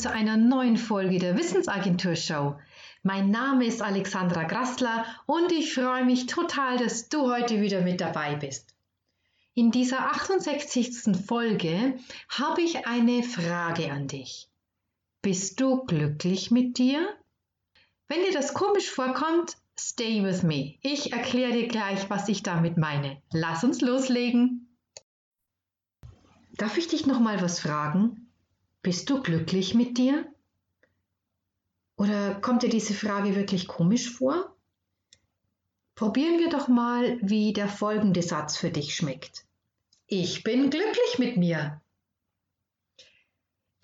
zu einer neuen Folge der Wissensagentur Show. Mein Name ist Alexandra Grassler und ich freue mich total, dass du heute wieder mit dabei bist. In dieser 68. Folge habe ich eine Frage an dich. Bist du glücklich mit dir? Wenn dir das komisch vorkommt, stay with me. Ich erkläre dir gleich, was ich damit meine. Lass uns loslegen. Darf ich dich noch mal was fragen? Bist du glücklich mit dir? Oder kommt dir diese Frage wirklich komisch vor? Probieren wir doch mal, wie der folgende Satz für dich schmeckt. Ich bin glücklich mit mir.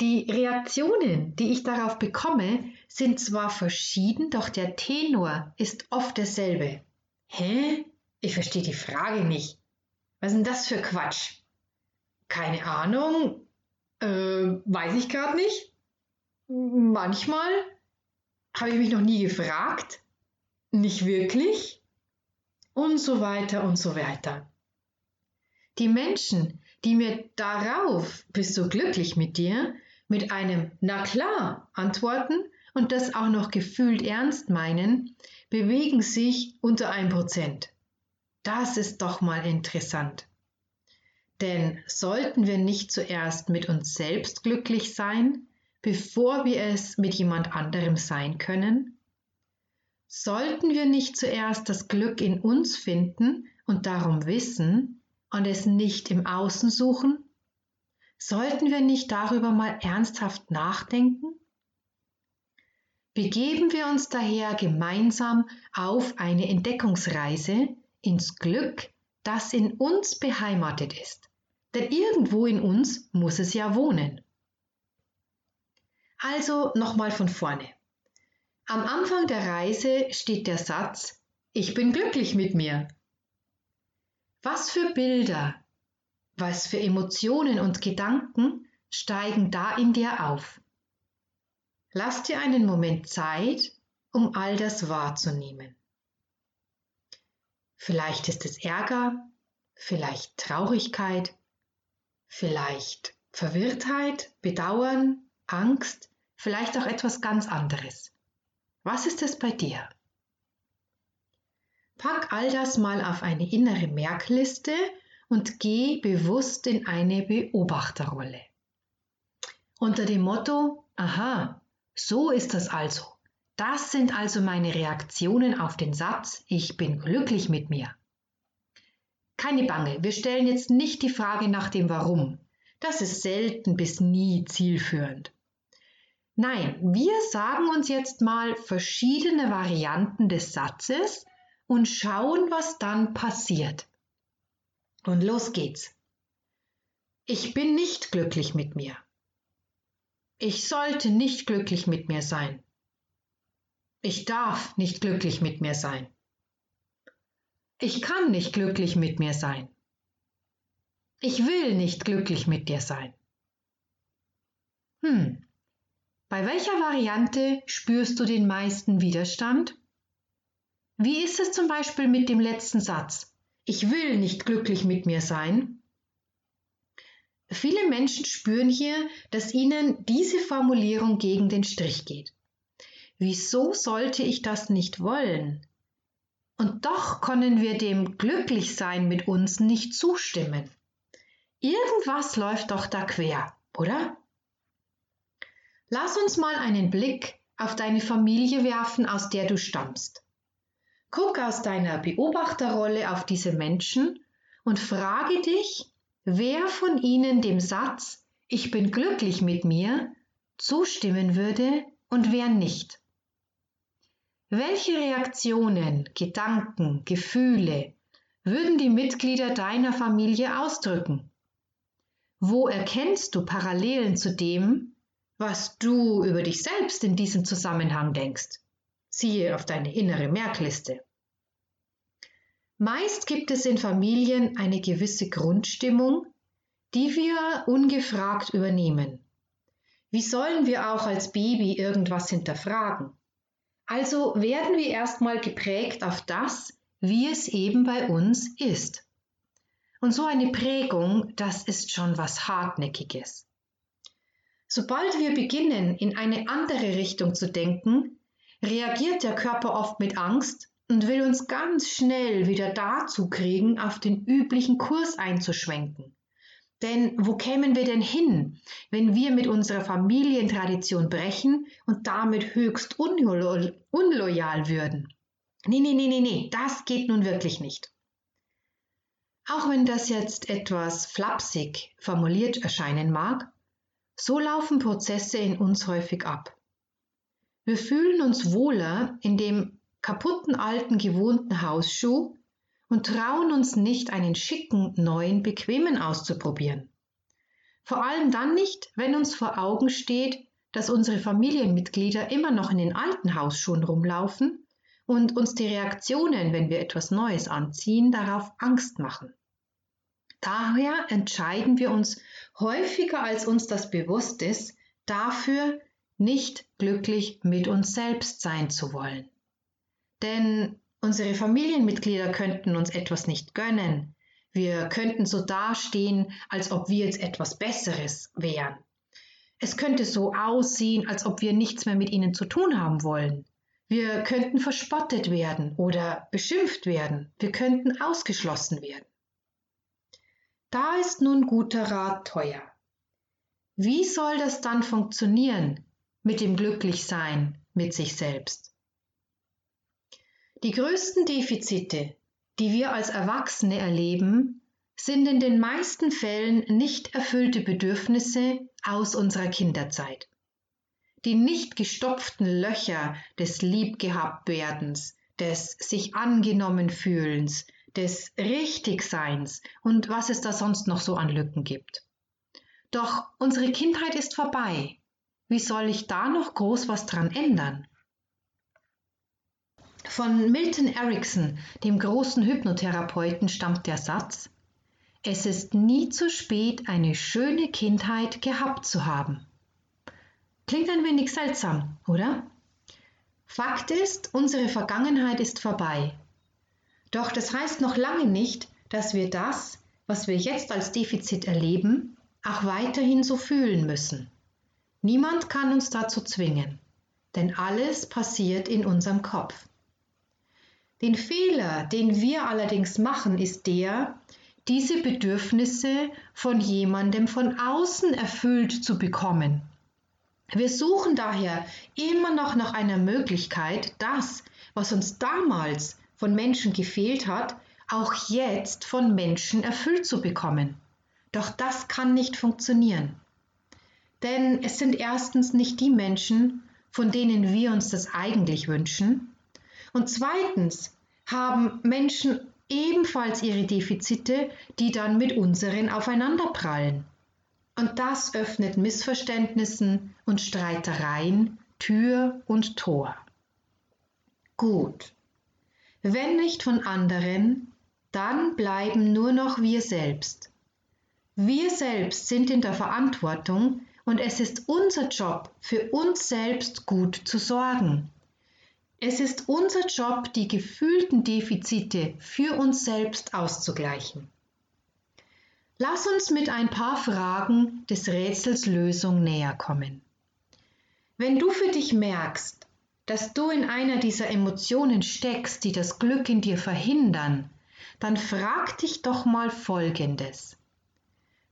Die Reaktionen, die ich darauf bekomme, sind zwar verschieden, doch der Tenor ist oft derselbe. Hä? Ich verstehe die Frage nicht. Was ist denn das für Quatsch? Keine Ahnung, äh, weiß ich gerade nicht. Manchmal habe ich mich noch nie gefragt. Nicht wirklich. Und so weiter und so weiter. Die Menschen, die mir darauf, bist du glücklich mit dir, mit einem Na klar antworten und das auch noch gefühlt ernst meinen, bewegen sich unter ein Prozent. Das ist doch mal interessant. Denn sollten wir nicht zuerst mit uns selbst glücklich sein, bevor wir es mit jemand anderem sein können? Sollten wir nicht zuerst das Glück in uns finden und darum wissen und es nicht im Außen suchen? Sollten wir nicht darüber mal ernsthaft nachdenken? Begeben wir uns daher gemeinsam auf eine Entdeckungsreise ins Glück, das in uns beheimatet ist. Denn irgendwo in uns muss es ja wohnen. Also nochmal von vorne. Am Anfang der Reise steht der Satz, ich bin glücklich mit mir. Was für Bilder, was für Emotionen und Gedanken steigen da in dir auf? Lass dir einen Moment Zeit, um all das wahrzunehmen. Vielleicht ist es Ärger, vielleicht Traurigkeit, vielleicht Verwirrtheit, Bedauern, Angst, vielleicht auch etwas ganz anderes. Was ist es bei dir? Pack all das mal auf eine innere Merkliste und geh bewusst in eine Beobachterrolle. Unter dem Motto, aha, so ist das also. Das sind also meine Reaktionen auf den Satz, ich bin glücklich mit mir. Keine Bange, wir stellen jetzt nicht die Frage nach dem Warum. Das ist selten bis nie zielführend. Nein, wir sagen uns jetzt mal verschiedene Varianten des Satzes und schauen, was dann passiert. Und los geht's. Ich bin nicht glücklich mit mir. Ich sollte nicht glücklich mit mir sein. Ich darf nicht glücklich mit mir sein. Ich kann nicht glücklich mit mir sein. Ich will nicht glücklich mit dir sein. Hm, bei welcher Variante spürst du den meisten Widerstand? Wie ist es zum Beispiel mit dem letzten Satz? Ich will nicht glücklich mit mir sein. Viele Menschen spüren hier, dass ihnen diese Formulierung gegen den Strich geht. Wieso sollte ich das nicht wollen? Und doch können wir dem Glücklichsein mit uns nicht zustimmen. Irgendwas läuft doch da quer, oder? Lass uns mal einen Blick auf deine Familie werfen, aus der du stammst. Guck aus deiner Beobachterrolle auf diese Menschen und frage dich, wer von ihnen dem Satz Ich bin glücklich mit mir zustimmen würde und wer nicht. Welche Reaktionen, Gedanken, Gefühle würden die Mitglieder deiner Familie ausdrücken? Wo erkennst du Parallelen zu dem, was du über dich selbst in diesem Zusammenhang denkst? Siehe auf deine innere Merkliste. Meist gibt es in Familien eine gewisse Grundstimmung, die wir ungefragt übernehmen. Wie sollen wir auch als Baby irgendwas hinterfragen? Also werden wir erstmal geprägt auf das, wie es eben bei uns ist. Und so eine Prägung, das ist schon was Hartnäckiges. Sobald wir beginnen, in eine andere Richtung zu denken, reagiert der Körper oft mit Angst und will uns ganz schnell wieder dazu kriegen, auf den üblichen Kurs einzuschwenken. Denn wo kämen wir denn hin, wenn wir mit unserer Familientradition brechen und damit höchst unlo unloyal würden? Nee, nee, nee, nee, nee, das geht nun wirklich nicht. Auch wenn das jetzt etwas flapsig formuliert erscheinen mag, so laufen Prozesse in uns häufig ab. Wir fühlen uns wohler in dem kaputten alten gewohnten Hausschuh und trauen uns nicht, einen schicken, neuen, bequemen auszuprobieren. Vor allem dann nicht, wenn uns vor Augen steht, dass unsere Familienmitglieder immer noch in den alten Hausschuhen rumlaufen und uns die Reaktionen, wenn wir etwas Neues anziehen, darauf Angst machen. Daher entscheiden wir uns häufiger, als uns das bewusst ist, dafür, nicht glücklich mit uns selbst sein zu wollen. Denn unsere Familienmitglieder könnten uns etwas nicht gönnen. Wir könnten so dastehen, als ob wir jetzt etwas Besseres wären. Es könnte so aussehen, als ob wir nichts mehr mit ihnen zu tun haben wollen. Wir könnten verspottet werden oder beschimpft werden. Wir könnten ausgeschlossen werden. Da ist nun guter Rat teuer. Wie soll das dann funktionieren mit dem Glücklichsein mit sich selbst? Die größten Defizite, die wir als Erwachsene erleben, sind in den meisten Fällen nicht erfüllte Bedürfnisse aus unserer Kinderzeit. Die nicht gestopften Löcher des Liebgehabtwerdens, des sich angenommen fühlens, des Richtigseins und was es da sonst noch so an Lücken gibt. Doch unsere Kindheit ist vorbei. Wie soll ich da noch groß was dran ändern? Von Milton Erickson, dem großen Hypnotherapeuten, stammt der Satz, es ist nie zu spät, eine schöne Kindheit gehabt zu haben. Klingt ein wenig seltsam, oder? Fakt ist, unsere Vergangenheit ist vorbei. Doch das heißt noch lange nicht, dass wir das, was wir jetzt als Defizit erleben, auch weiterhin so fühlen müssen. Niemand kann uns dazu zwingen, denn alles passiert in unserem Kopf. Den Fehler, den wir allerdings machen, ist der, diese Bedürfnisse von jemandem von außen erfüllt zu bekommen. Wir suchen daher immer noch nach einer Möglichkeit, das, was uns damals von Menschen gefehlt hat, auch jetzt von Menschen erfüllt zu bekommen. Doch das kann nicht funktionieren. Denn es sind erstens nicht die Menschen, von denen wir uns das eigentlich wünschen, und zweitens haben Menschen ebenfalls ihre Defizite, die dann mit unseren aufeinanderprallen. Und das öffnet Missverständnissen und Streitereien Tür und Tor. Gut. Wenn nicht von anderen, dann bleiben nur noch wir selbst. Wir selbst sind in der Verantwortung und es ist unser Job, für uns selbst gut zu sorgen. Es ist unser Job, die gefühlten Defizite für uns selbst auszugleichen. Lass uns mit ein paar Fragen des Rätsels Lösung näher kommen. Wenn du für dich merkst, dass du in einer dieser Emotionen steckst, die das Glück in dir verhindern, dann frag dich doch mal Folgendes.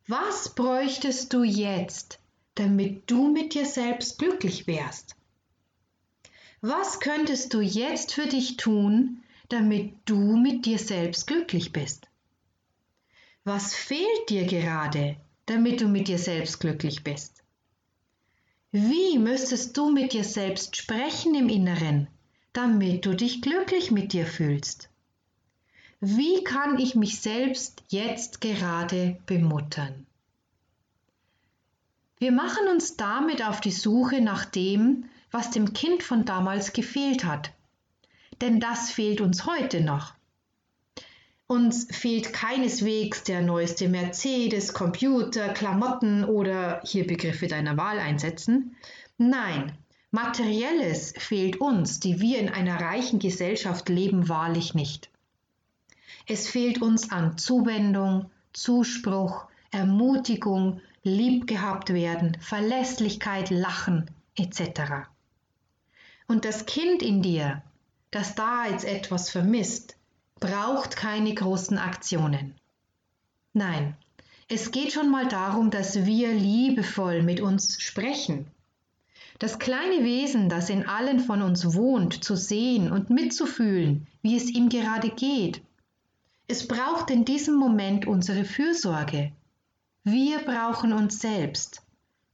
Was bräuchtest du jetzt, damit du mit dir selbst glücklich wärst? Was könntest du jetzt für dich tun, damit du mit dir selbst glücklich bist? Was fehlt dir gerade, damit du mit dir selbst glücklich bist? Wie müsstest du mit dir selbst sprechen im Inneren, damit du dich glücklich mit dir fühlst? Wie kann ich mich selbst jetzt gerade bemuttern? Wir machen uns damit auf die Suche nach dem, was dem Kind von damals gefehlt hat. Denn das fehlt uns heute noch. Uns fehlt keineswegs der neueste Mercedes, Computer, Klamotten oder hier Begriffe deiner Wahl einsetzen. Nein, Materielles fehlt uns, die wir in einer reichen Gesellschaft leben, wahrlich nicht. Es fehlt uns an Zuwendung, Zuspruch, Ermutigung, lieb gehabt werden, Verlässlichkeit, Lachen etc. Und das Kind in dir, das da jetzt etwas vermisst, braucht keine großen Aktionen. Nein, es geht schon mal darum, dass wir liebevoll mit uns sprechen. Das kleine Wesen, das in allen von uns wohnt, zu sehen und mitzufühlen, wie es ihm gerade geht. Es braucht in diesem Moment unsere Fürsorge. Wir brauchen uns selbst,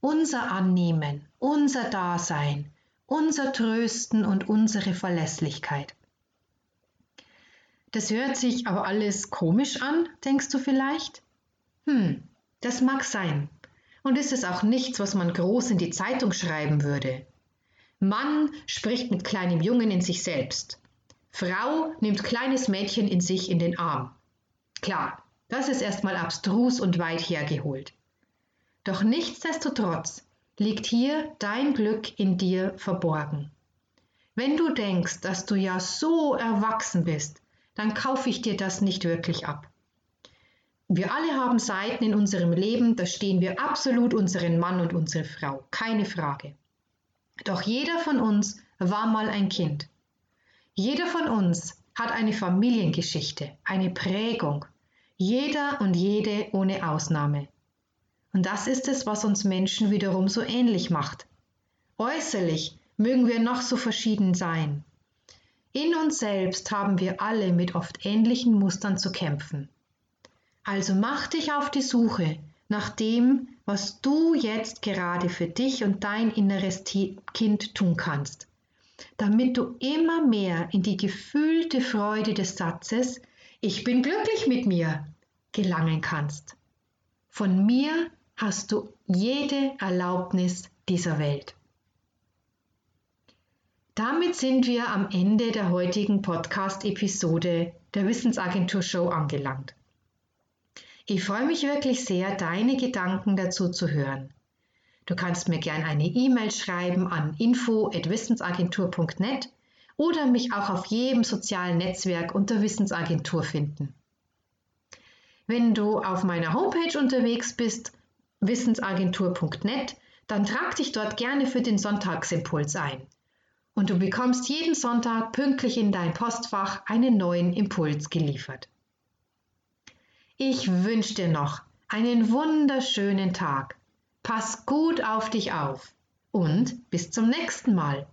unser Annehmen, unser Dasein, unser Trösten und unsere Verlässlichkeit. Das hört sich aber alles komisch an, denkst du vielleicht? Hm, das mag sein. Und ist es auch nichts, was man groß in die Zeitung schreiben würde. Mann spricht mit kleinem Jungen in sich selbst. Frau nimmt kleines Mädchen in sich in den Arm. Klar, das ist erstmal abstrus und weit hergeholt. Doch nichtsdestotrotz liegt hier dein Glück in dir verborgen. Wenn du denkst, dass du ja so erwachsen bist, dann kaufe ich dir das nicht wirklich ab. Wir alle haben Seiten in unserem Leben, da stehen wir absolut unseren Mann und unsere Frau, keine Frage. Doch jeder von uns war mal ein Kind. Jeder von uns hat eine Familiengeschichte, eine Prägung. Jeder und jede ohne Ausnahme. Und das ist es, was uns Menschen wiederum so ähnlich macht. Äußerlich mögen wir noch so verschieden sein. In uns selbst haben wir alle mit oft ähnlichen Mustern zu kämpfen. Also mach dich auf die Suche nach dem, was du jetzt gerade für dich und dein inneres Kind tun kannst, damit du immer mehr in die gefühlte Freude des Satzes Ich bin glücklich mit mir gelangen kannst. Von mir hast du jede Erlaubnis dieser Welt. Damit sind wir am Ende der heutigen Podcast-Episode der Wissensagentur Show angelangt. Ich freue mich wirklich sehr, deine Gedanken dazu zu hören. Du kannst mir gerne eine E-Mail schreiben an info@wissensagentur.net oder mich auch auf jedem sozialen Netzwerk unter Wissensagentur finden. Wenn du auf meiner Homepage unterwegs bist, wissensagentur.net, dann trag dich dort gerne für den Sonntagsimpuls ein und du bekommst jeden Sonntag pünktlich in dein Postfach einen neuen Impuls geliefert. Ich wünsche dir noch einen wunderschönen Tag. Pass gut auf dich auf und bis zum nächsten Mal.